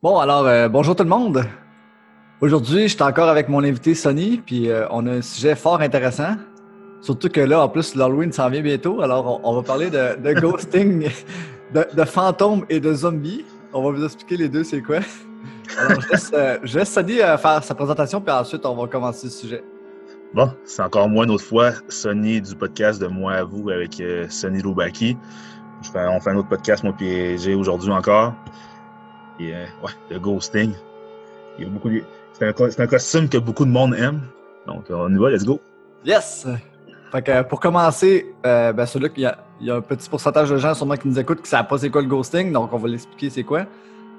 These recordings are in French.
Bon, alors, euh, bonjour tout le monde. Aujourd'hui, je suis encore avec mon invité Sonny, puis euh, on a un sujet fort intéressant. Surtout que là, en plus, l'Halloween s'en vient bientôt, alors on, va parler de, ghosting, de, fantômes et de zombies. On va vous expliquer les deux, c'est quoi. Alors, je laisse, euh, Sonny faire sa présentation, puis ensuite, on va commencer le sujet. Bon, c'est encore moi une autre fois, Sonny du podcast de Moi à vous avec Sonny Loubaki. on fait un autre podcast, moi puis j'ai aujourd'hui encore. Et, euh, ouais, le ghosting. Il y a beaucoup c'est, un, costume que beaucoup de monde aime. Donc, on y va, let's go. Yes! Fait pour commencer, euh, ben celui il y, a, un petit pourcentage de gens sûrement qui nous écoutent qui ne savent pas c'est quoi le ghosting, donc on va l'expliquer c'est quoi.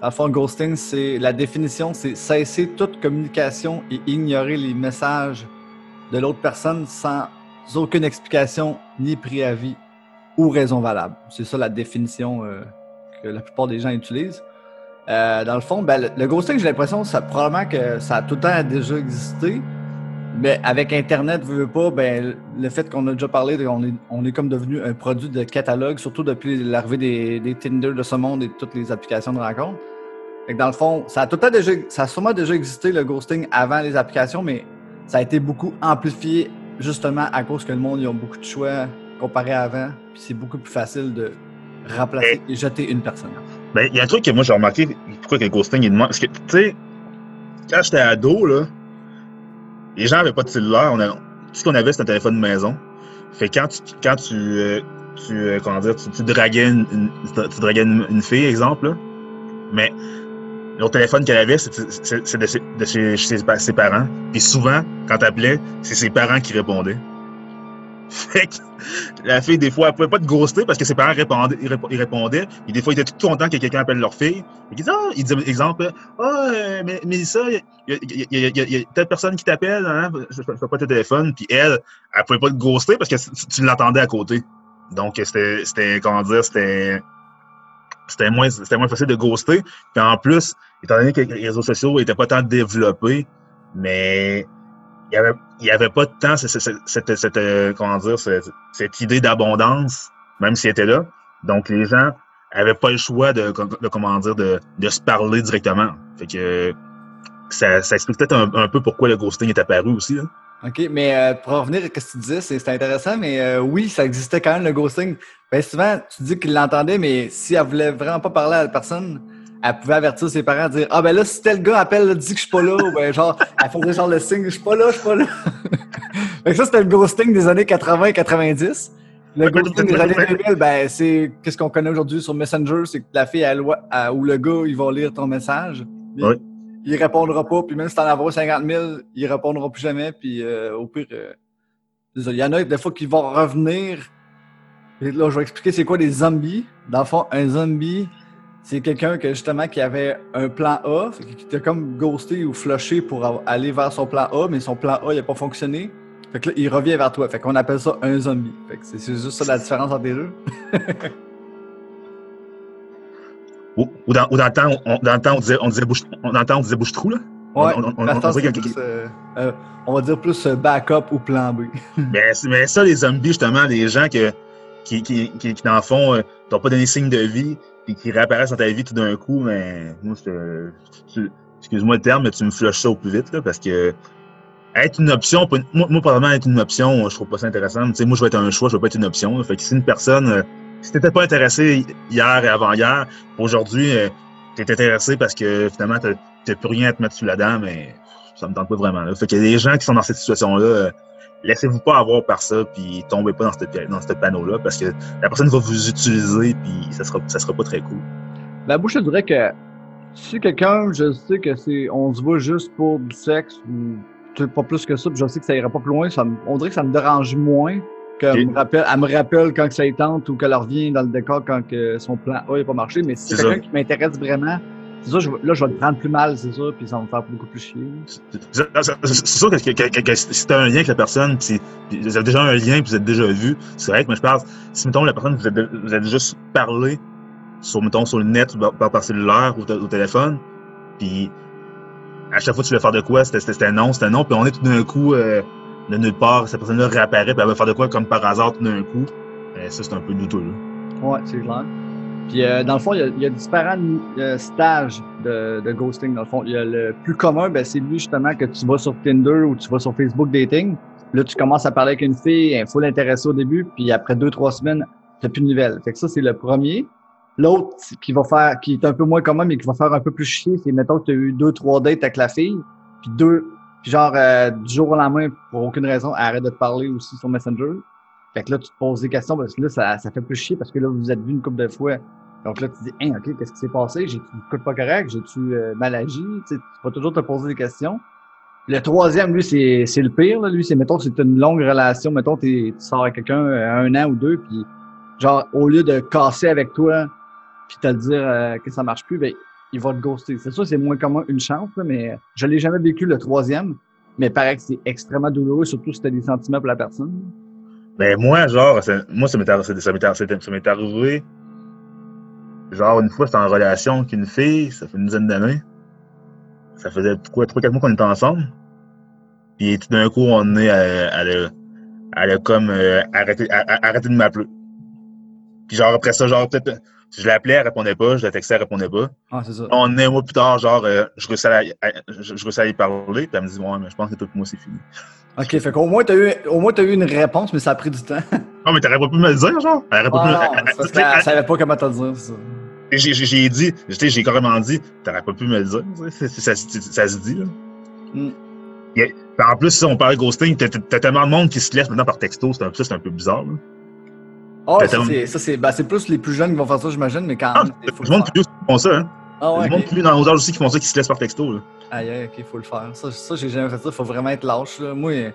Dans le le ghosting, c'est la définition, c'est cesser toute communication et ignorer les messages de l'autre personne sans aucune explication ni préavis ou raison valable. C'est ça la définition euh, que la plupart des gens utilisent. Euh, dans le fond, ben, le, ghosting, j'ai l'impression ça probablement que ça a tout le temps déjà existé. Mais avec Internet, veux, pas, ben, le fait qu'on a déjà parlé, on est, on est comme devenu un produit de catalogue, surtout depuis l'arrivée des, des, Tinder de ce monde et toutes les applications de rencontre. dans le fond, ça a tout le temps déjà, ça a sûrement déjà existé le ghosting avant les applications, mais ça a été beaucoup amplifié justement à cause que le monde, ils ont beaucoup de choix comparé à avant. Puis c'est beaucoup plus facile de remplacer et jeter une personne. Ben, il y a un truc que moi j'ai remarqué, pourquoi que ghosting est de Parce que, tu sais, quand j'étais ado, là, les gens n'avaient pas de cellulaire. On a, tout ce qu'on avait, c'était un téléphone de maison. Fait quand tu, quand tu, euh, tu euh, comment dire, tu, draguais, une, tu draguais une, fille, exemple, là, mais le téléphone qu'elle avait, c'est de, chez, ses, parents. Puis souvent, quand tu appelais, c'est ses parents qui répondaient. Fait que la fille, des fois, elle pouvait pas te ghoster parce que ses parents répondaient, ils des fois, ils étaient tout contents que quelqu'un appelle leur fille. Ils disaient, ah, exemple, ah, oh, mais, ça, il y, a, telle personne qui t'appelle, hein, je ne pas tes téléphone. Puis elle, elle pouvait pas te ghoster parce que tu, l'attendais à côté. Donc, c'était, comment dire, c'était moins, c'était moins facile de ghoster. Puis en plus, étant donné que les réseaux sociaux n'étaient pas tant développés, mais il n'y avait, pas de temps cette, cette, comment dire, cette, idée d'abondance, même s'il était là. Donc, les gens avaient pas le choix de, comment dire, de, de, se parler directement. Fait que ça, explique peut-être un, peu pourquoi le ghosting est apparu aussi. Là. OK, mais euh, pour revenir à ce que tu disais, c'est intéressant, mais euh, oui, ça existait quand même le ghosting. Ben, souvent, tu dis qu'il l'entendait, mais si elle voulait vraiment pas parler à la personne, elle pouvait avertir ses parents, dire Ah ben là, si tel gars appelle, dit que je suis pas là, ou ben genre, elle faisait genre le signe, je suis pas là, je suis pas là. fait que ça, c'était le ghosting des années 80-90. Le ghosting des années 2000, ben c'est qu'est-ce qu'on connaît aujourd'hui sur Messenger, c'est que la fille elle, ou le gars, il va lire ton message. Oui. Il répondra pas, puis même si t'en as 50 000, il répondra plus jamais, puis euh, au pire, euh, il y en a des fois qui vont revenir. Et là, je vais expliquer c'est quoi des zombies. Dans le fond, un zombie, c'est quelqu'un que justement qui avait un plan A, qui était comme ghosté ou flushé pour aller vers son plan A, mais son plan A n'a pas fonctionné. Fait que là, il revient vers toi. Fait qu'on appelle ça un zombie. Fait que c'est juste ça la différence entre les deux. ou, dans, ou, dans, le temps, on, dans le temps, on disait, on disait bouche, dans le temps, on disait bouche-trou, là? Ouais, on, on, euh, euh, on, va dire plus euh, backup ou plan B. mais, mais ça, les zombies, justement, les gens que, qui, qui, qui, qui dans le fond, euh, t'ont pas donné signe de vie, puis qui réapparaissent dans ta vie tout d'un coup, mais moi, excuse-moi le terme, mais tu me flushes ça au plus vite, là, parce que être une option, moi, moi, probablement être une option, je trouve pas ça intéressant. Tu moi, je vais être un choix, je vais pas être une option. Fait que si une personne, euh, si t'étais pas intéressé hier et avant-hier, aujourd'hui, euh, t'es intéressé parce que finalement, t'as plus rien à te mettre sous la dent, mais ça me tente pas vraiment. Là. Fait qu'il y a des gens qui sont dans cette situation-là, euh, laissez-vous pas avoir par ça, puis tombez pas dans ce dans panneau-là, parce que la personne va vous utiliser, puis ça sera, ça sera pas très cool. La bouche, je dirais que si quelqu'un, je sais que c'est, on se voit juste pour du sexe ou pas plus que ça, puis je sais que ça ira pas plus loin, ça on dirait que ça me dérange moins qu'elle me rappelle, elle me rappelle quand ça est tente ou qu'elle revient dans le décor quand que son plan A n'a pas marché, mais si c'est quelqu'un qui m'intéresse vraiment, c'est ça, là, je vais le prendre plus mal, c'est ça, puis ça va me faire beaucoup plus chier. C'est sûr que, que, que, si t'as un lien avec la personne, puis vous avez déjà un lien, puis vous êtes déjà vu, c'est vrai que, mais je parle, si, mettons, la personne, vous êtes, vous juste parlé sur, mettons, sur le net, ou par, par cellulaire, ou au téléphone, puis à chaque fois que tu veux faire de quoi, c'était non, c'était non, puis on est tout d'un coup, euh, de nulle part, cette personne-là réapparaît, puis elle va faire de quoi comme par hasard tout d'un coup. Euh, ça, c'est un peu douteux, là. Ouais, c'est clair. Puis euh, dans le fond, il y a, il y a différents euh, stages de, de ghosting. Dans le fond, il y a le plus commun, ben, c'est lui justement que tu vas sur Tinder ou tu vas sur Facebook Dating. Là, tu commences à parler avec une fille, il faut l'intéresser au début, puis après deux, trois semaines, tu n'as plus de nouvelles. Fait que ça, c'est le premier. L'autre qui va faire, qui est un peu moins commun, mais qui va faire un peu plus chier, c'est mettons que tu as eu deux, trois dates avec la fille, puis deux, puis genre euh, du jour au lendemain, pour aucune raison, arrête de te parler aussi sur Messenger. Fait que là, tu te poses des questions parce que là, ça, ça fait plus chier parce que là, vous êtes vu une couple de fois. Donc là, tu dis, hein, OK, qu'est-ce qui s'est passé? J'ai-tu pas correct? J'ai-tu euh, mal agi? Tu, sais, tu vas toujours te poser des questions. Le troisième, lui, c'est, le pire. Là. Lui, c'est, mettons, c'est une longue relation. Mettons, tu sors avec quelqu'un euh, un an ou deux, puis genre, au lieu de casser avec toi, puis te le dire euh, que ça marche plus, ben, il va te ghoster. C'est sûr, c'est moins commun une chance, mais je l'ai jamais vécu le troisième. Mais pareil que c'est extrêmement douloureux, surtout si t'as des sentiments pour la personne. Ben, moi, genre, moi, ça m'est arri- ça m'est ça m'est arrivé. Genre, une fois, j'étais en relation avec une fille, ça fait une dizaine d'années. Ça faisait quoi, 3-4 mois qu'on était ensemble. Puis tout d'un coup, on est, elle, a- elle a comme euh, arrêté, de m'appeler. Puis genre, après ça, genre, peut-être, je l'appelais, elle répondait pas, je la textais, elle répondait pas. Ah, c'est ça. On est un mois plus tard, genre, euh, je réussis à, à- je, à y parler, puis elle me dit, ouais, mais je pense que tout pour moi, c'est fini. OK, fait qu'au moins, t'as eu, au moins, t'as eu une réponse, mais ça a pris du temps. Ah, mais t'aurais pas pu me le dire, genre? Elle aurait pas pu me- Ah, non, elle- elle- parce savait pas comment te dire, ça. J'ai dit, j'ai carrément dit, t'aurais pas pu me le dire. Ça, ça- ça se dit, là. Mm. A- en plus, si on parle de ghosting, t'as t'as tellement de monde qui se laisse maintenant par texto, c'est un, ça, c'est un peu bizarre. Là. Ah, T'as ça, tellement- c'est, ça, c'est, ben, c'est plus les plus jeunes qui vont faire ça, j'imagine, mais quand Ah, même, faut le monde plus qui font ça, hein. Ah, ouais, du monde plus dans nos âges aussi qui font ça, qui se laissent par texto. Là. Aïe, aïe, ok, il faut le faire. Ça, ça j'ai jamais fait ça. faut vraiment être lâche. Là. Moi,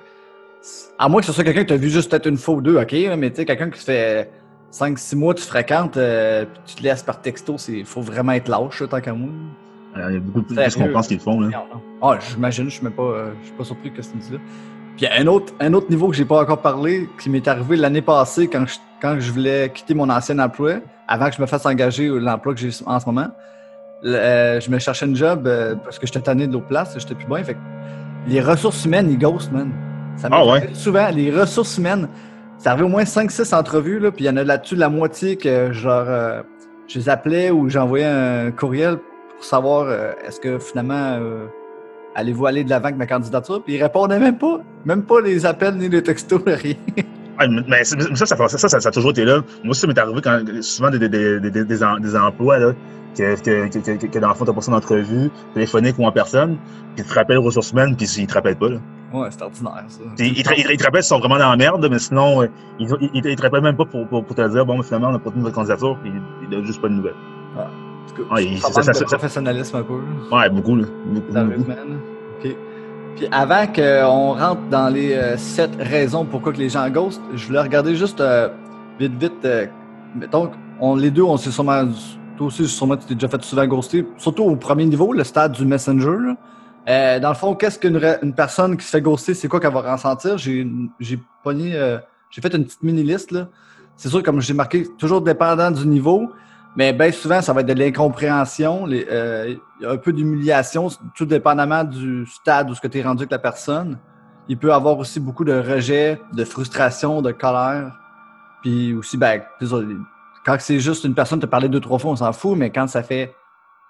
à moins que ce soit quelqu'un que tu as vu juste peut-être une fois ou deux, ok, mais tu sais, quelqu'un qui se fait 5-6 mois, tu fréquentes, euh, puis tu te laisses par texto, il faut vraiment être lâche, tant qu'à moi. Euh, Il y a beaucoup plus Sérieux? qu'on pense qu'ils font. Là. Ah, j'imagine, je suis même pas, euh, je suis pas surpris que tu me dis là. Puis il y a un autre, un autre niveau que j'ai pas encore parlé, qui m'est arrivé l'année passée quand je, quand je voulais quitter mon ancien emploi, avant que je me fasse engager l'emploi que j'ai en ce moment. Le- euh, je me cherchais une job euh, parce que j'étais tanné de l'autre place, j'étais plus bien. Fait que les ressources humaines, ils ghostent, man. Ça Ah ouais? souvent. Les ressources humaines, ça arrivé au moins 5-6 entrevues, là, puis il y en a là-dessus la moitié que genre euh, je les appelais ou j'envoyais un courriel pour savoir euh, est-ce que finalement euh, allez-vous aller de l'avant avec ma candidature? Puis ils répondaient même pas. Même pas les appels ni les textos, rien. Ouais, mais- ça, ça, ça, ça, a toujours été là. Moi aussi, ça m'est arrivé quand, souvent des, des, des, des, des emplois là, que, que, que, que, dans le fond, t'as passé une entrevue, téléphonique ou en personne, puis tu te rappelles aux ressources humaines, puis ils te rappellent pas. Là. Ouais, c'est ordinaire, ça. Ils, te, ils, te- ils te rappellent s'ils sont vraiment dans la merde, mais sinon, euh, ils, ils, te- rappellent même pas pour, pour, pour te dire, bon, finalement, on n'a pas tenu votre candidature, puis ils donnent juste pas de nouvelles. En tout cas, Ouais, ça, ça- professionnalisme un peu. Ouais, beaucoup, là. Beaucoup, beaucoup. OK. Puis avant qu'on rentre dans les euh, sept raisons pourquoi que les gens ghostent, je voulais regarder juste euh, vite, vite. euh, mettons, on, les deux, on s'est sûrement. Toi aussi, sûrement, tu t'es déjà fait souvent ghoster. Surtout au premier niveau, le stade du Messenger. là. Euh, dans le fond, qu'est-ce qu'une une personne qui se fait ghoster, c'est quoi qu'elle va ressentir? J'ai pogné, euh, j'ai fait une petite mini-liste. C'est sûr, comme j'ai marqué, toujours dépendant du niveau, mais bien souvent, ça va être de l'incompréhension, euh, un peu d'humiliation, tout dépendamment du stade où ce que tu es rendu avec la personne. Il peut y avoir aussi beaucoup de rejet, de frustration, de colère. Puis aussi, ben, quand c'est juste une personne te parler deux, trois fois, on s'en fout, mais quand ça fait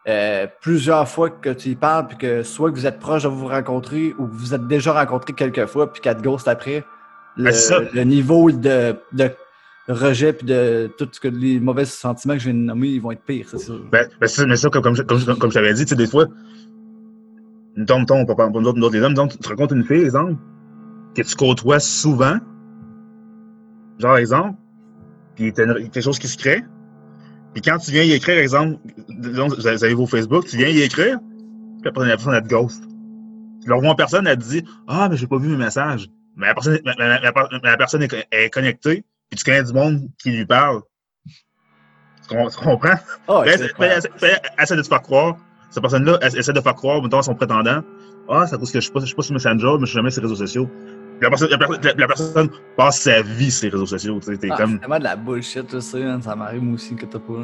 euh, plusieurs fois que tu y parles, puis que soit que vous êtes proche de vous rencontrer ou que vous êtes déjà rencontré quelques fois, puis qu'elle te ghost après, le, Ben, le niveau de, de rejet puis de tout ce que les mauvais sentiments que de nommer, ils vont être pires, c'est. Ben, ben ça, mais ça, comme, comme, comme, je t'avais dit, tu sais, des fois, tombe, tombe, pas nous autres, les hommes, disons, tu te rencontres une fille, exemple, que tu côtoies souvent, genre, exemple, puis t'as quelque chose qui se crée, puis quand tu viens y écrire, exemple, disons, vous avez vos Facebook, tu viens y écrire, puis après, la personne, elle te ghost. Revois en personne, elle te dit, ah, mais j'ai pas vu mes messages. Mais la personne, la personne est connectée, puis tu connais du monde qui lui parle. Tu com- tu comprends? Ah, Ben, ben, ben, essaie de te faire croire. Cette personne-là essaie de faire croire, mettons, à son prétendant. Ah, c'est à cause que je je suis pas sur Messenger, mais je suis jamais sur les réseaux sociaux. La personne, la, personne- la- la personne passe sa vie sur les réseaux sociaux. Tu sais, t'es Ah, comme. C'est vraiment de la bullshit, man. ça m'arrive aussi que t'as pas,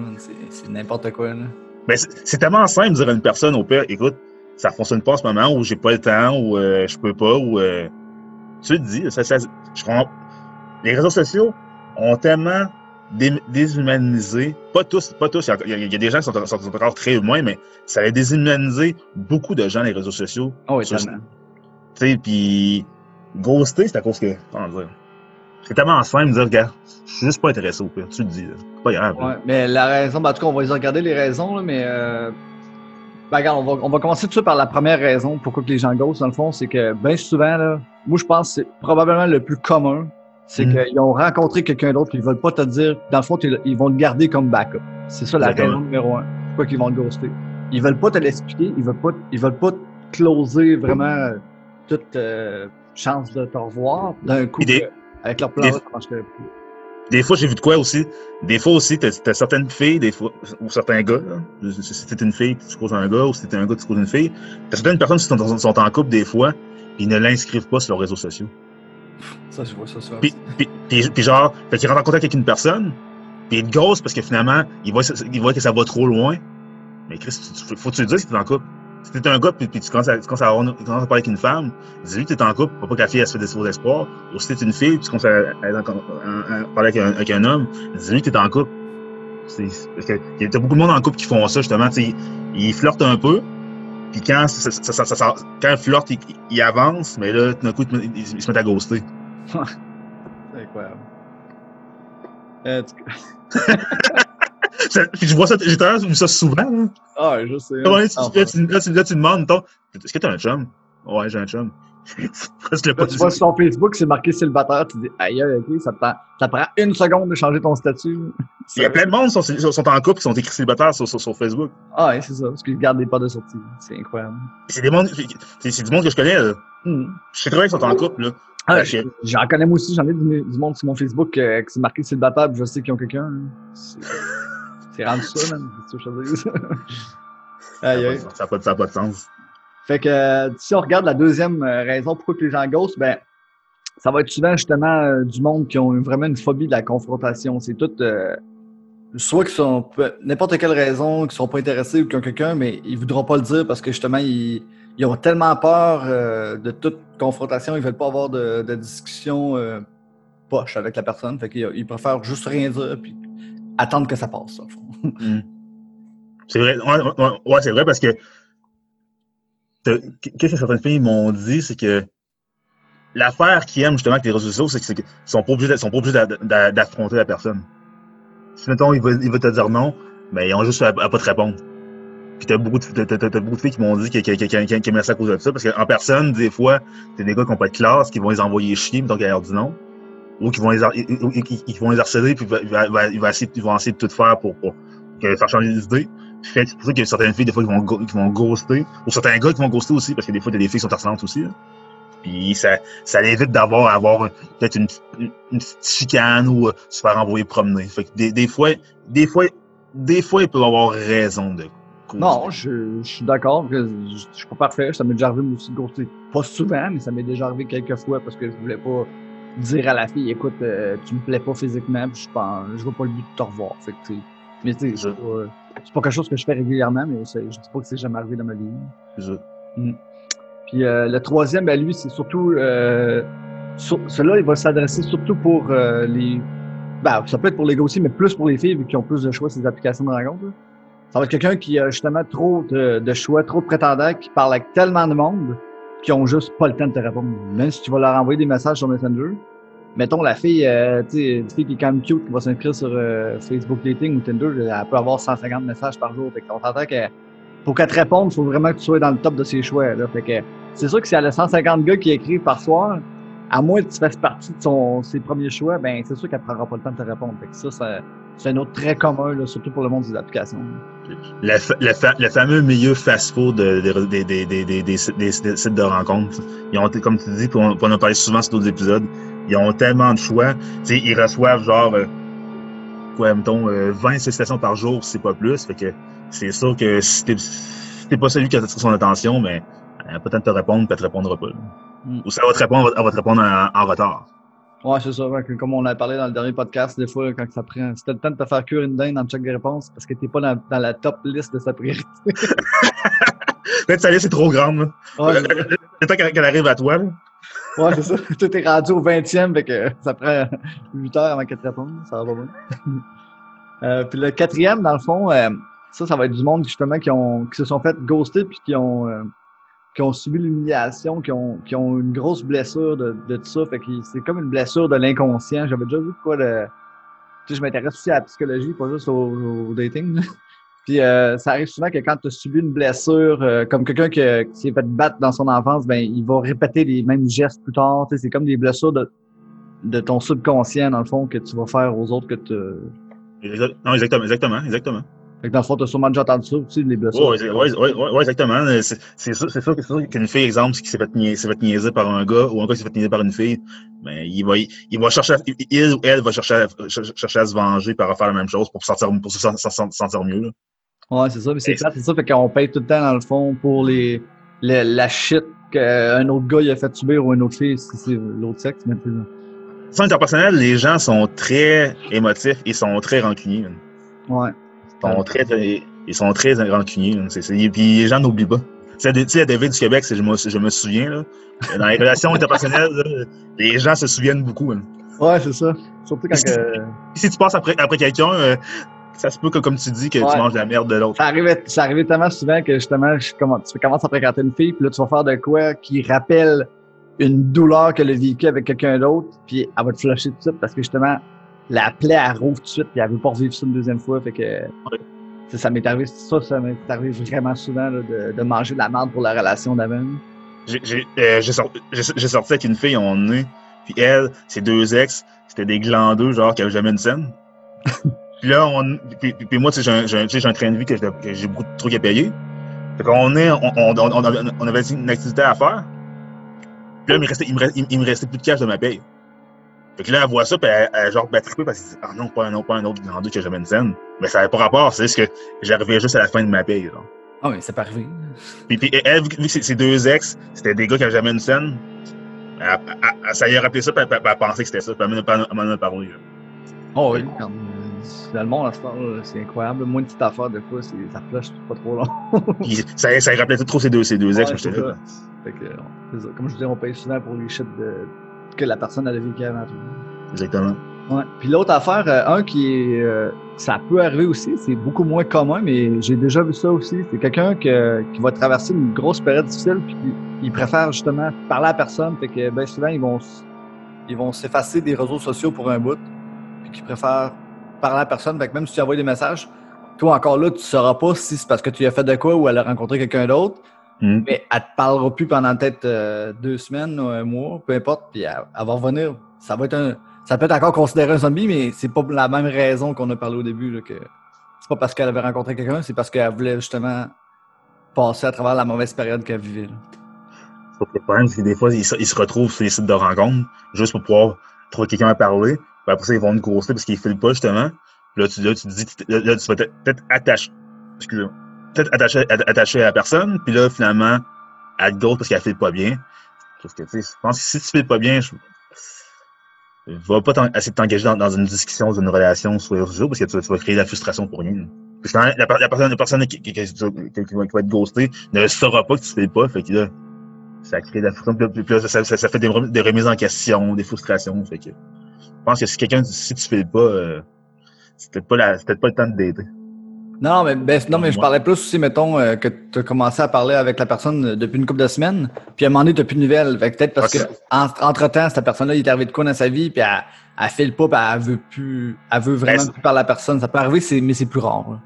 c'est n'importe quoi. Là. Ben, c'est tellement simple de dire à une personne, au pire, écoute, ça fonctionne pas en ce moment, ou j'ai pas le temps, ou euh, je peux pas, ou. euh, tu le dis, ça, ça, je comprends. Les réseaux sociaux ont tellement dé- déshumanisé, pas tous, pas tous, il y, a- il y a des gens qui sont, sont encore très humains, mais ça a déshumanisé beaucoup de gens les réseaux sociaux. Oh, oui, tellement. Tu sais, puis ghoster, c'est à cause que, comment dire, c'est tellement simple de dire, regarde, je suis juste pas intéressé au pire, tu le dis, c'est pas grave. Ouais, mais la raison, ben, en tout cas, on va les regarder les raisons, là, mais euh, ben, regarde, on va, on va commencer tout de suite par la première raison pourquoi que les gens ghostent, dans le fond, c'est que bien souvent, là, moi je pense que c'est probablement le plus commun, c'est Mhm. qu'ils ont rencontré quelqu'un d'autre, ils veulent pas te dire, dans le fond, ils vont te garder comme backup. C'est ça la raison numéro un. Pourquoi qu'ils vont te ghoster. Ils veulent pas te l'expliquer, ils veulent pas, ils veulent pas te closer vraiment euh, toute euh, chance de te revoir d'un coup. Des- que- avec leur plan, des- plus. Des fois, j'ai vu de quoi aussi. Des fois aussi, t'as as certaines filles, des fois, ou certains gars, là. si t'es une fille, tu causes un gars, ou si t'es un gars, tu causes une fille. T'as certaines personnes qui sont, sont en couple des fois, ils ne l'inscrivent pas sur leurs réseaux sociaux. Ça, je vois ça. Puis, genre, fait qu'il rentre en contact avec une personne, puis il gosse parce que finalement, il voit, il voit que ça va trop loin. Mais Chris, faut tu le dises t'es en couple. Si t'es un gars, puis, tu, commences à, tu commences à parler avec une femme, dis-lui que t'es en couple, pas que la fille elle se fait des faux espoirs. Ou si t'es une fille, puis tu commences à, parler avec un, homme, dis-lui que t'es en couple. Parce que y a beaucoup de monde en couple qui font ça, justement. ils flirtent un peu, puis quand, ça, quand ils flirtent, ils, ils avancent, mais là, tout d'un coup, ils se mettent à ghoster. C'est incroyable. Euh, tu- Ça- Puis je vois ça, j'ai tendance vu ça souvent. Là. Ah, je sais. Enfin. là, tu, là, tu, là, tu demandes, est-ce que t'as un chum? Ouais, j'ai un chum. Presque le Là, tu vois sur Facebook, c'est marqué célibataire, tu dis aïe, aïe, ok, ça te prend, ça te prend une seconde de changer ton statut. Il y a plein de monde qui sont, sont en couple qui sont écrits célibataires sur, sur, sur Facebook. Ah, ouais, c'est ça, parce qu'ils gardent des pas de sortie. C'est incroyable. C'est des mondes, c'est du monde que je connais. Là. Hmm. Je sais très bien qu'ils sont en couple. Là. Ah, J'en connais moi aussi, j'en ai du, du monde sur mon Facebook euh, que c'est marqué célibataire, puis je sais qu'ils ont quelqu'un. hein. C'est rendu ça, man. C'est ça que je aïe, aïe. Ça n'a pas, pas de sens. Fait que euh, si on regarde la deuxième euh, raison pourquoi que les gens ghostent, ben ça va être souvent justement euh, du monde qui ont vraiment une phobie de la confrontation. C'est tout soit qu'ils sont n'importe quelle raison, qu'ils sont pas intéressés ou qu'ils ont quelqu'un, mais ils voudront pas le dire parce que justement ils, ont tellement peur de toute confrontation, ils veulent pas avoir de, discussion poche avec la personne. Fait qu'ils ils préfèrent juste rien dire puis attendre que ça passe. Hmm. C'est vrai, ouais, ouais, c'est vrai parce que qu'est-ce que certaines filles m'ont dit, c'est que l'affaire qu'ils aiment justement avec les réseaux sociaux, c'est qu'ils sont pas obligés, sont pas obligés d'a- d'a- d'affronter la personne. Si mettons, il va, il va te dire non, ben ils ont juste à, à pas te répondre. Puis t'as beaucoup de, beaucoup de filles qui m'ont dit qu'ils aimaient ça à cause de ça, parce qu'en personne, des fois, t'as des gars qui ont pas de classe, qui vont les envoyer chier, donc à leur dit non. Ou qui vont les, vont les harceler, puis ils vont, essayer, de tout faire pour, pour, faire changer les idées. Fait c'est pour ça qu'il y a certaines filles, des fois, qui vont, qui vont ghoster. Ou certains gars qui vont ghoster aussi, parce que des fois, t'as des filles qui sont harcelantes aussi. là. Puis ça, ça évite d'avoir avoir peut-être une, une, une petite chicane ou euh, se faire envoyer promener. Fait que des, des fois, des fois, des fois, ils peuvent avoir raison de ghoster. Non, je, je suis d'accord. que Je, je suis pas parfait. Ça m'est déjà arrivé aussi de ghoster. Pas souvent, mais ça m'est déjà arrivé quelques fois parce que je voulais pas dire à la fille, écoute, euh, tu me plais pas physiquement, puis je pense, je vois pas le but de te revoir. Fait que, mais tu sais, c'est pas, quelque chose que je fais régulièrement, mais je dis pas que c'est jamais arrivé dans ma vie. Je- Puis euh, le troisième, ben, lui, c'est surtout. Euh, sur- celui-là, il va s'adresser surtout pour euh, les. Ben, ça peut être pour les gars aussi, mais plus pour les filles, vu qu'ils ont plus de choix sur les applications de rencontre. là. Ça va être quelqu'un qui a justement trop de, de choix, trop de prétendants, qui parle avec tellement de monde, qui ont juste pas le temps de te répondre. Même si tu vas leur envoyer des messages sur Messenger. Mettons la fille, euh, tu sais, une fille qui est quand même cute, qui va s'inscrire sur euh, Facebook Dating ou Tinder, elle peut avoir 150 messages par jour. Fait qu'on s'entend que pour qu'elle te réponde, il faut vraiment que tu sois dans le top de ses choix. Là. Fait que c'est sûr que si elle a 150 gars qui écrivent par soir, à moins que tu fasses partie de ses premiers choix, ben c'est sûr qu'elle prendra pas le temps de te répondre. Fait que ça, c'est un autre très commun, là, surtout pour le monde des applications. Le, fa- le, fa- le fameux milieu fast-food de- de- des, des, sites- de rencontres. Ils ont, comme tu dis, on, en a souvent sur d'autres épisodes, ils ont tellement de choix. Tu sais, ils reçoivent genre, euh, quoi, mettons, euh, 20 sollicitations par jour, si c'est pas plus. Fait que c'est sûr que si t'es, si pas celui qui a son attention, mais elle va peut-être te répondre, puis elle te répondra pas. là. Mm. Ou ça va te répondre, elle va te répondre en, en retard. Ouais, c'est ça. ouais, que comme on a parlé dans le dernier podcast, des fois, quand ça prend. Si t'as le temps de te faire cuire une dinde dans le check des réponses, parce que t'es pas dans, dans la top liste de sa priorité. Peut-être que sa liste est trop grande. Ouais, Le temps qu'elle qu'elle arrive à toi. là. Ouais, c'est ça. Tout est rendu au 20e, fait que ça prend 8 heures avant qu'elle te réponde. Ça va bien. Euh, puis le quatrième, dans le fond, euh, ça, ça va être du monde justement qui, ont, qui se sont fait ghoster puis qui ont, euh, qui ont subi l'humiliation, qui ont, qui ont une grosse blessure de, de tout ça. Fait c'est comme une blessure de l'inconscient. J'avais déjà vu quoi de. Tu sais, je m'intéresse aussi à la psychologie, pas juste au dating. Puis euh, ça arrive souvent que quand tu as subi une blessure, euh, comme quelqu'un qui, qui s'est fait battre dans son enfance, ben il va répéter les mêmes gestes plus tard. C'est comme des blessures de, de ton subconscient, dans le fond, que tu vas faire aux autres que tu. Non, exactement, exactement, exactement. Fait que dans le fond, tu as sûrement déjà entendu ça aussi, les blessures. Ouais, ouais, ouais, ouais, ouais, exactement. C'est sûr, c'est sûr, sûr qu'une fille, exemple, qui s'est fait, fait niaiser par un gars ou un gars qui s'est fait niaiser par une fille, ben, il va, il va chercher, à- il ou elle va chercher à, ch- chercher à se venger par refaire la même chose pour, sortir, pour se sen- sen- sentir mieux. Là. Ouais, c'est ça. Mais c'est plate, c'est ça. Fait qu'on paye tout le temps, dans le fond, pour les, le- la shit qu'un autre gars il a fait subir ou une autre fille, si c'est l'autre sexe, mais plus. Sans interpersonnel, les gens sont très émotifs et sont très rancuniers. Ouais. Ils sont très, ils sont très rancuniers. C'est- c'est- puis les gens n'oublient pas. Tu sais, tu sais, à David du Québec, c'est- je me, je me souviens, là, dans les relations interpersonnelles, là, les gens se souviennent beaucoup. man. Ouais, c'est ça. Surtout quand que, Si tu passes après, après quelqu'un, euh, ça se peut que, comme tu dis, que Ouais. tu manges la merde de l'autre. ça arrivait, ça arrivait tellement souvent que justement, je tu commences à fréquenter une fille, puis là, tu vas faire de quoi qui rappelle une douleur qu'elle a vécue avec quelqu'un d'autre, puis elle va te flusher tout de suite parce que justement, la plaie, elle rouvre tout de suite, puis elle veut pas revivre ça une deuxième fois. Fait que ça, ça m'est arrivé, ça, ça m'est arrivé vraiment souvent là, de, de manger de la merde pour la relation d'avant. J'ai euh, j'ai sorti, avec une fille, on est, puis elle, ses deux ex, c'était des glandeux, genre, qui avaient jamais une scène. puis là, on, puis, puis- moi, tu sais, j'ai un- train de vie que j'ai beaucoup de trucs à payer. Fait qu'on est, on, on, on, on avait, une activité à faire. Puis là, il me restait, il me, restait- il, il me restait plus de cash de ma paye. Fait que là, elle voit ça, puis elle, elle genre, ben, trippée parce qu'elle dit, ah non, pas un, non, pas un autre glandeux qui a jamais une scène. Mais ça n'avait pas rapport, c'est juste que j'arrivais juste à la fin de ma paye, genre. Ah oui, c'est pas arrivé. Puis, puis elle, vu que que ses deux ex, c'était des gars qui avaient jamais une scène, elle, elle- ça lui a rappelé ça, puis elle, pensait que c'était ça, puis elle m'en a- parlé. là. Oh oui, quand, dans le monde à ce temps-là, c'est incroyable. Moins de petites affaires, des fois, ça flush pas trop long. Ça, ça lui rappelait trop ses deux, ex, Ouais, moi que, euh, c'est ça. Comme je disais, on paye souvent pour les shit de, que la personne a vécu avant tout. Exactement. Ouais. Puis l'autre affaire, euh, un qui est, euh, ça peut arriver aussi, c'est beaucoup moins commun, mais j'ai déjà vu ça aussi. C'est quelqu'un que- qui va traverser une grosse période difficile, puis qui- il préfère justement parler à personne. Fait que ben souvent ils vont, ils vont s'effacer des réseaux sociaux pour un bout, puis qui préfèrent parler à personne. Fait que même si tu envoies des messages, toi encore là, tu sauras pas si c'est parce que tu as fait de quoi ou elle a rencontré quelqu'un d'autre. Mhm. Mais elle te parlera plus pendant peut-être euh, deux semaines ou un mois, peu importe, puis elle, elle va revenir. Ça va être un. Ça peut être encore considéré un zombie, mais c'est pas la même raison qu'on a parlé au début. Là, que c'est pas parce qu'elle avait rencontré quelqu'un, c'est parce qu'elle voulait justement passer à travers la mauvaise période qu'elle vivait. là. Le problème, c'est que des fois, ils, se- ils se retrouvent sur les sites de rencontres, juste pour pouvoir trouver quelqu'un à parler. Puis après ça, ils vont nous ghoster parce qu'ils filent pas, justement. Puis là, tu, là, tu te dis, là, tu vas peut-être peut-être attacher, excusez-moi, peut-être attaché, atta- attaché à la personne, puis là, finalement, te ghost parce qu'elle file pas bien. Parce que, je pense que si tu files pas bien, je, va pas essayer de t'engager dans, dans une discussion, dans une relation sur les réseaux parce que tu, vas- créer de la frustration pour rien. La, per- la personne, la personne qui, qui, va, être ghostée ne saura pas que tu files pas, fait que là, ça crée de la frustration, ça, ça, fait des, rem- des remises en question, des frustrations, fait que je pense que si quelqu'un, si tu files pas, euh, c'est peut-être pas le temps de dater. Non, mais, ben, non, mais je parlais plus aussi, mettons, euh, que tu as commencé à parler avec la personne euh, depuis une couple de semaines, puis à un moment donné, tu plus de nouvelles. Fait peut-être parce Ouais, que en- entre-temps, cette personne-là, il est arrivé de quoi dans sa vie, puis elle, elle file pas, puis elle veut plus, elle veut vraiment Ben, c'est- plus parler à la personne. Ça peut arriver, mais c'est plus rare. là.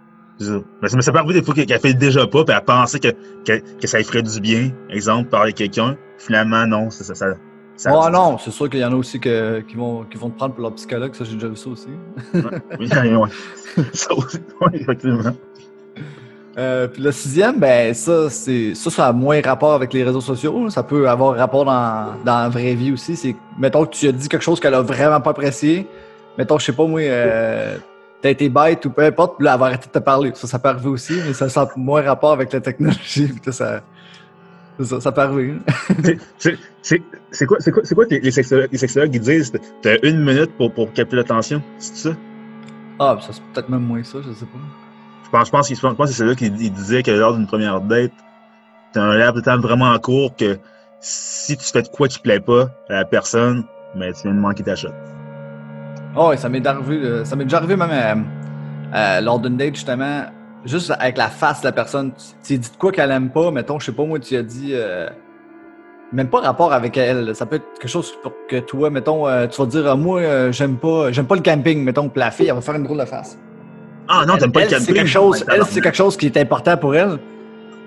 Mais ça, peut arriver des fois qu'elle qu'elle fait déjà pas, puis elle pensait que, que, que ça lui ferait du bien, exemple, parler à quelqu'un. Finalement, non, ça, ça, ça, ça- Oh non, c'est sûr qu'il y en a aussi que- qui, vont, qui vont te prendre pour leur psychologue, ça j'ai déjà vu ça aussi. Oui, ouais. ça aussi, oui, effectivement. Euh, puis le sixième, ben ça, c'est ça, ça a moins rapport avec les réseaux sociaux. Ça peut avoir rapport dans, dans la vraie vie aussi. C'est mettons que tu as dit quelque chose qu'elle a vraiment pas apprécié. Mettons, je sais pas moi, euh, t'as été bête ou peu importe, puis là, elle va arrêter de te parler. Ça, ça peut arriver aussi, mais ça, ça a moins rapport avec la technologie. puis ça, ça, ça peut arriver. C'est- quoi, quoi, c'est quoi que les sexologues, les sexologues ils disent? T'as une minute pour, pour capter l'attention, c'est ça? Ah, ça c'est peut-être même moins ça, je sais pas. Je pense, je pense, qu'il- je pense que c'est là qu'il il disait que lors d'une première date, t'as un laps de temps vraiment court que si tu fais de quoi qui plaît pas à la personne, mais tu viens de manquer ta shot. Oh, ça m'est arrivé, euh, ça m'est déjà arrivé même euh, euh, lors d'une date, justement, juste avec la face de la personne. Tu, tu dis de quoi qu'elle aime pas, mettons, je sais pas, moi, tu as dit. euh, même pas rapport avec elle. Ça peut être quelque chose pour que toi, mettons, euh, tu vas dire, Ah, moi, euh, j'aime pas, j'aime pas le camping, mettons, puis la fille, elle va faire une drôle de face. Ah non, t'aimes pas elle, le camping. Quelque chose, elle, c'est quelque chose qui est important pour elle.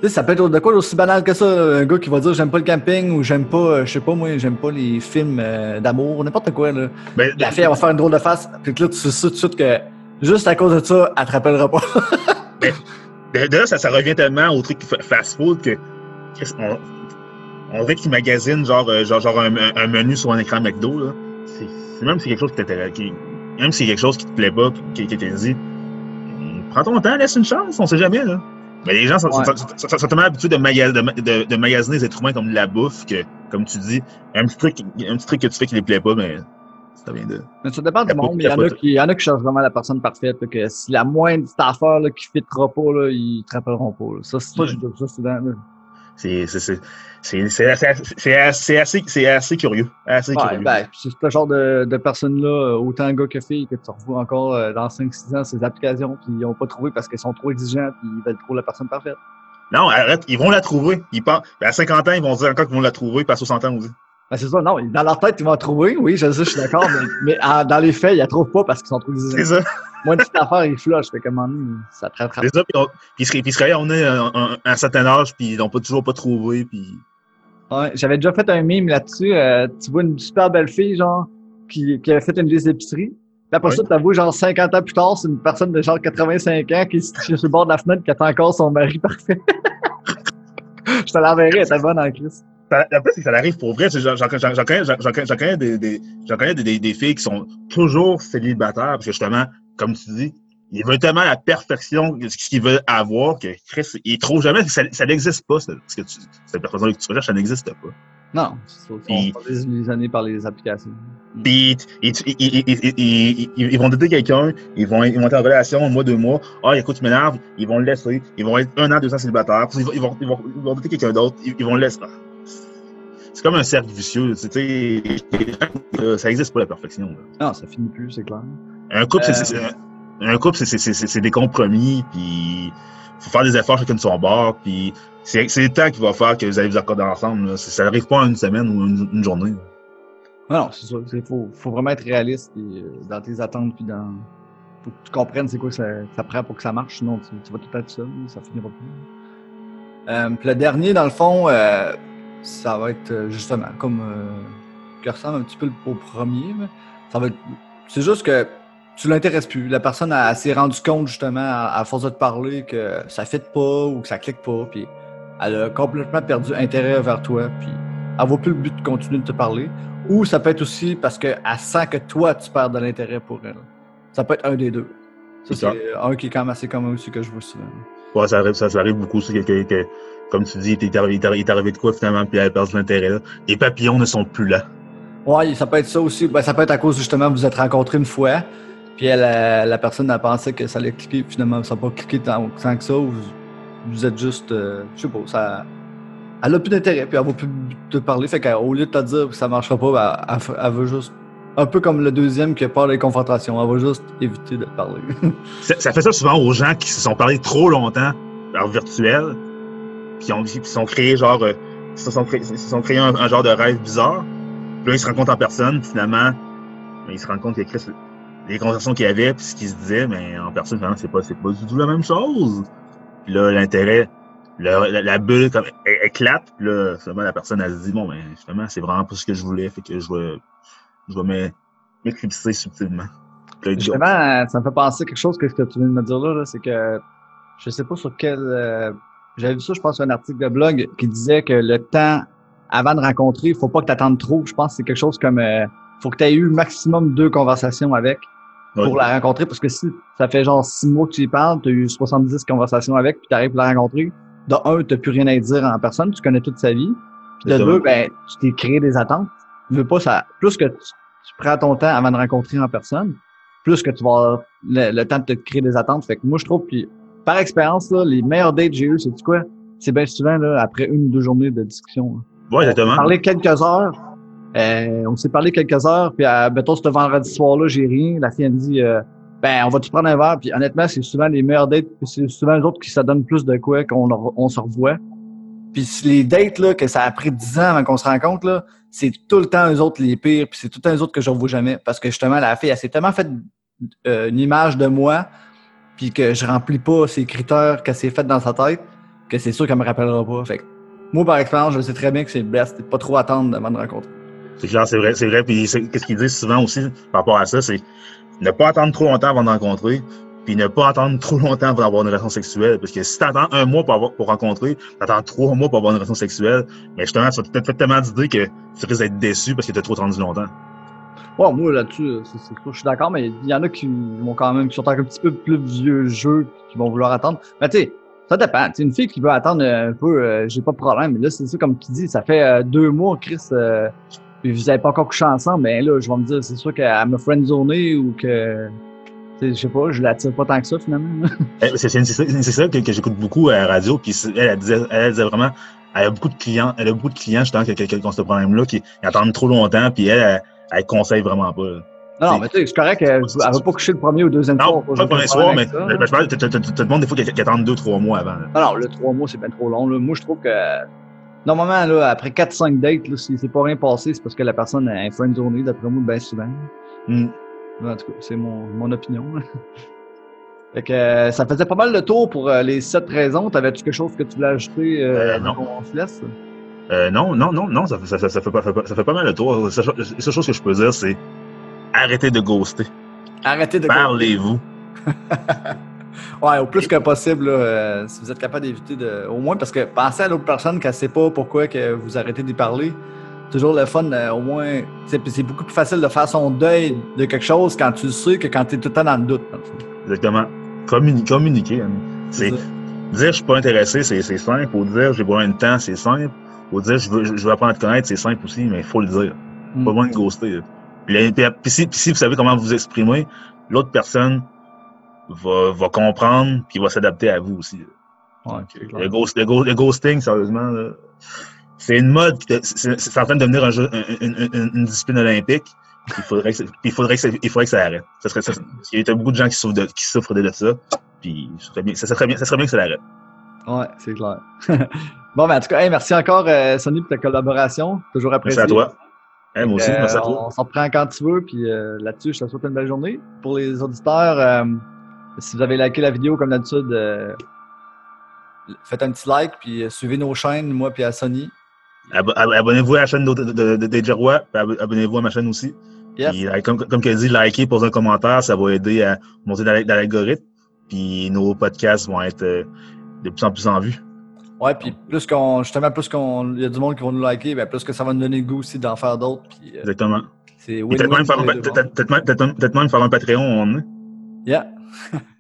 Tu sais, ça peut être de quoi aussi banal que ça, un gars qui va dire j'aime pas le camping ou j'aime pas, je sais pas moi, j'aime pas les films euh, d'amour, n'importe quoi là. Ben, La fille elle va faire une drôle de face, puis là tu sais tout de suite que juste à cause de ça, elle te rappellera pas. de- de là, ça, ça revient tellement au truc fa- fast-food que Chris, on, on dirait qu'ils magasinent genre, euh, genre, genre un, menu sur un écran McDo. Là. C'est, c'est même si c'est quelque chose qui t'intéresse, qui- même si c'est quelque chose qui te plaît pas, qui, qui t'est dit, hum, prends ton temps, laisse une chance, on sait jamais. Là. Mais les gens sont, Ouais. sont- sont- sont- sont tellement habitués de, maga- de, ma- de- de magasiner les êtres humains comme de la bouffe que, comme tu dis, un petit truc, un petit truc que tu fais qui les plaît pas, mais ça vient de. Mais ça dépend du monde, mais il y, en a qui, il y en a qui cherchent vraiment la personne parfaite, là, que si la moindre petite affaire là, qui fitera pas, là, ils te rappelleront pas. Là. Ça, c'est ça, j'ai dit ça souvent. C'est, assez, curieux. Assez Ouais, curieux. ben, c'est ce genre de, de personnes-là, euh, autant gars que filles, que tu revois encore euh, dans 5-6 ans ces applications, puis ils n'ont pas trouvé parce qu'ils sont trop exigeants, puis ils veulent trop la personne parfaite. Non, arrête, ils vont la trouver. Ils pensent, ben, à 50 ans, ils vont dire encore qu'ils vont la trouver, puis à 60 ans aussi. Ben, c'est ça, non, dans leur tête, ils vont trouver, oui, je sais, je suis d'accord, mais, mais en- dans les faits, ils la trouvent pas parce qu'ils sont trop C'est ça. Moi, une petite affaire, ils flushent, fait donné, ça te rattrape. C'est ça, puis, puis, ils se- puis réveillent, on est à un, un- un certain âge, puis ils n'ont pas, toujours pas trouvé, puis... Ouais, j'avais déjà fait un meme là-dessus. euh, tu vois une super belle fille, genre, qui, qui avait fait une liste d'épicerie. Puis après Ouais. ça, t'avoues, genre, 50 ans plus tard, c'est une personne de genre 85 ans qui se sur le bord de la fenêtre qui attend encore son mari parfait. Je te l'enverrai, elle était bonne en crise. Plus, c'est que ça arrive pour vrai. J'en connais, des, filles qui sont toujours célibataires, parce que justement, comme tu dis, ils veulent tellement la perfection de ce qu'ils veulent avoir que Chris, ils trouvent jamais, ça, ça n'existe pas, ce, ce que tu, cette personne que tu recherches, ça n'existe pas. Non, On les illusionnés par les applications. Puis ils, ils, ils, ils, ils, ils- ils- ils vont dater quelqu'un, ils vont, ils vont être en relation un mois, deux mois. Ah, écoute, tu m'énerves, ils vont le laisser. Ils vont être un an, deux ans célibataires. Ils vont, ils vont, ils vont, ils vont dater quelqu'un d'autre, ils, ils vont le laisser. C'est comme un cercle vicieux. Ça n'existe pas la perfection. là. Non, ça finit plus, c'est clair. Un couple, c'est- Euh. c'est- un couple, c'est- des compromis, puis faut faire des efforts chacun de son bord, puis c'est le temps qui va faire que vous allez vous accorder ensemble. là. Ça n'arrive pas en une semaine ou une, une journée. Non, non, c'est ça. Il faut, faut vraiment être réaliste euh, dans tes attentes puis dans. Faut que tu comprennes c'est quoi ça, ça prend pour que ça marche, sinon tu, tu vas tout être seul, ça finira plus. Euh, puis le dernier, dans le fond, ça va être euh, justement comme euh, qui ressemble un petit peu au premier. mais Ça va être. C'est juste que tu l'intéresses plus. La personne elle s'est rendue compte justement à, à force de te parler que ça ne fit pas ou que ça clique pas, puis elle a complètement perdu intérêt vers toi, puis elle voit plus le but de continuer de te parler. Ou ça peut être aussi parce qu'elle sent que toi, tu perds de l'intérêt pour elle. Ça peut être un des deux. Ça, C'est ça. c'est un qui est quand même assez commun aussi que je vois souvent. Ouais, ça arrive, ça, ça arrive beaucoup, que, que- que- comme tu dis, il t'est arrivé, de quoi finalement, puis elle a perdu l'intérêt. Les papillons ne sont plus là. Ouais, ça peut être ça aussi. Ben, ça peut être à cause justement vous êtes rencontrés une fois, puis elle, euh, la personne a pensé que ça allait cliquer, puis finalement ça n'a pas cliqué tant, tant que ça. Ou vous, vous êtes juste, euh, je sais pas, ça. Elle a plus d'intérêt, puis elle va plus te parler. Fait qu'au lieu de te dire que ça marchera pas, ben, elle, veut juste. Un peu comme le deuxième qui a peur des confrontations. Elle va juste éviter de te parler. Ça, ça fait ça souvent aux gens qui se sont parlé trop longtemps par virtuel, puis ont, qui sont créés genre, euh, ils se sont créés, se sont créés un, genre de rêve bizarre. Puis là, ils se rencontrent en personne, finalement, ben, ils se rendent compte que Chris, les conversations qu'il y avait, puis ce qu'ils se disaient, mais en personne, finalement, c'est pas, c'est pas du tout la même chose. Puis là, l'intérêt, la, bulle comme, éclate, puis là, finalement, la personne, elle se dit, bon, ben, finalement, c'est vraiment pas ce que je voulais, fait que je vais, je vais m'é- m'éclipser subtilement. Là, Justement, ça me fait penser quelque chose que ce que tu viens de me dire là, là, c'est que je sais pas sur quel. euh, J'avais vu ça, je pense, sur un article de blog qui disait que le temps avant de rencontrer, il faut pas que tu attendes trop. Je pense que c'est quelque chose comme euh, faut que tu aies eu maximum deux conversations avec pour la rencontrer. Parce que si ça fait genre six mois que tu y parles, tu as eu 70 conversations avec, puis tu arrives à la rencontrer, de un, tu plus rien à dire en personne, tu connais toute sa vie. Puis de deux, ben, tu t'es créé des attentes. Tu veux pas ça. Plus que tu, tu prends ton temps avant de rencontrer en personne, plus que tu vas avoir le, le temps de te créer des attentes. Fait que moi, je trouve, puis par expérience, les meilleurs dates que j'ai eu, c'est quoi? C'est bien souvent là, après une ou deux journées de discussion. là. Ouais, exactement. On s'est parlé quelques heures. Euh, on s'est parlé quelques heures, puis à, mettons, ce vendredi soir-là, j'ai rien. La fille, elle me dit, euh, ben, on va-tu prendre un verre? Puis honnêtement, c'est souvent les meilleurs dates, puis c'est souvent les autres qui ça donne plus de quoi qu'on on se revoit. Puis les dates, là, que ça a pris 10 ans avant qu'on se rencontre, là, c'est tout le temps eux autres les pires, puis c'est tout le temps eux autres que je revois jamais. Parce que justement, la fille, elle s'est tellement fait euh, une image de moi, puis que je remplis pas ces critères qu'elle s'est fait dans sa tête, que c'est sûr qu'elle me rappellera pas. Fait que, moi, par expérience, je sais très bien que c'est le best, pas trop attendre avant de rencontrer. C'est clair, c'est vrai, c'est vrai. Puis qu'est-ce qu'ils disent souvent aussi par rapport à ça, c'est ne pas attendre trop longtemps avant de rencontrer, puis ne pas attendre trop longtemps pour avoir une relation sexuelle. Parce que si tu attends un mois pour, avoir, pour rencontrer, tu attends trois mois pour avoir une relation sexuelle, mais justement, ça va peut-être fait tellement d'idées que tu risques d'être déçu parce que tu as trop attendu longtemps. Ouais, moi là-dessus, c'est sûr, je suis d'accord, mais il y en a qui vont quand même, qui sont un petit peu plus vieux jeu, qui vont vouloir attendre. Mais tu sais, ça dépend. Tu une fille qui veut attendre un peu, euh, j'ai pas de problème. Mais là, c'est ça, comme tu dis, ça fait euh, deux mois, Chris, euh, puis vous avez pas encore couché ensemble. Mais là, je vais me dire, c'est sûr qu'elle me friendzonée ou que je sais pas, je l'attire pas tant que ça finalement. Eh, c'est ça que, j'écoute beaucoup à la radio, puis elle, disait, elle, disait vraiment, elle a beaucoup de clients, elle a beaucoup de clients qui, qui, qui ont ce problème-là, qui attendent trop longtemps, puis elle, elle, elle conseille vraiment pas. Non, mais tu sais, c'est correct, elle, elle va pas coucher le premier ou le deuxième soir. Non, pas le premier soir, mais je parle, tu te demandes des fois qu'elle attendent deux, trois mois avant. Non, non, le trois mois, c'est bien trop long. Là. Moi, je trouve que normalement, là, après 4-5 dates, là, si c'est pas rien passé, c'est parce que la personne a un friendzone, d'après moi, bien souvent. Mm. En tout cas, c'est mon, mon opinion. fait que euh, ça faisait pas mal de tour pour euh, les sept raisons. T'avais-tu quelque chose que tu voulais ajouter euh, Euh, non. avant se laisse? Euh, non, non, non, non, ça, fait- ça, ça, fait pas, ça, fait pas, ça fait pas mal de tour. La seule chose- que je peux dire, c'est arrêtez de ghoster. Arrêtez de Parlez-vous. Ouais, au plus que possible, là, euh, si vous êtes capable d'éviter de. Au moins, parce que pensez à l'autre personne qu'elle sait pas pourquoi que vous arrêtez d'y parler. Toujours le fun, euh, au moins. C'est beaucoup plus facile de faire son deuil de quelque chose quand tu le sais que quand tu es tout le temps dans le doute. dans le. Exactement. Communi- communiquer. hein. C'est dire je suis pas intéressé, c'est c'est simple. Ou dire j'ai besoin de temps, c'est simple. Ou dire je veux, je veux apprendre à te connaître, c'est simple aussi, mais il faut le dire. Mm. Pas besoin de ghoster. Puis, là, puis, puis si, puis si vous savez comment vous exprimer, l'autre personne va, va comprendre puis va s'adapter à vous aussi. Ouais. Le, ghost, le, ghost- le ghosting, sérieusement, c'est une mode, c'est en train de devenir un jeu, une, une- une discipline olympique. Il faudrait que, il faudrait que, ça, il faudrait que ça arrête. Ça serait, ça, qu'il y a beaucoup de gens qui souffrent de, qui souffrent de ça. Puis ça serait bien, ça serait bien, ça serait bien que ça l'arrête. Ouais, c'est clair. bon, ben, en tout cas, hey, merci encore, euh, Sonny, pour ta collaboration. Toujours apprécié. Merci à toi. Hey, moi aussi, Euh, merci à toi. On s'en reprend quand tu veux, puis euh, là-dessus, je te souhaite une belle journée. Pour les auditeurs, euh, si vous avez liké la vidéo comme d'habitude, faites un petit like, puis suivez nos chaînes, moi puis à. Ab- ab- Abonnez-vous à la chaîne de, de, de, de DJ Roy, puis ab- abonnez-vous à ma chaîne aussi. Yes. Puis, comme, comme qu'elle dit, likez, posez un commentaire, ça va aider à monter dans, la- dans l'algorithme. Puis nos podcasts vont être de plus en plus en vue. Ouais, puis plus qu'on, justement, plus qu'on, il y a du monde qui va nous liker, ben plus que ça va nous donner le goût aussi d'en faire d'autres. Puis euh, Exactement. c'est Peut-être même, faire un- Patreon. on est. Yeah.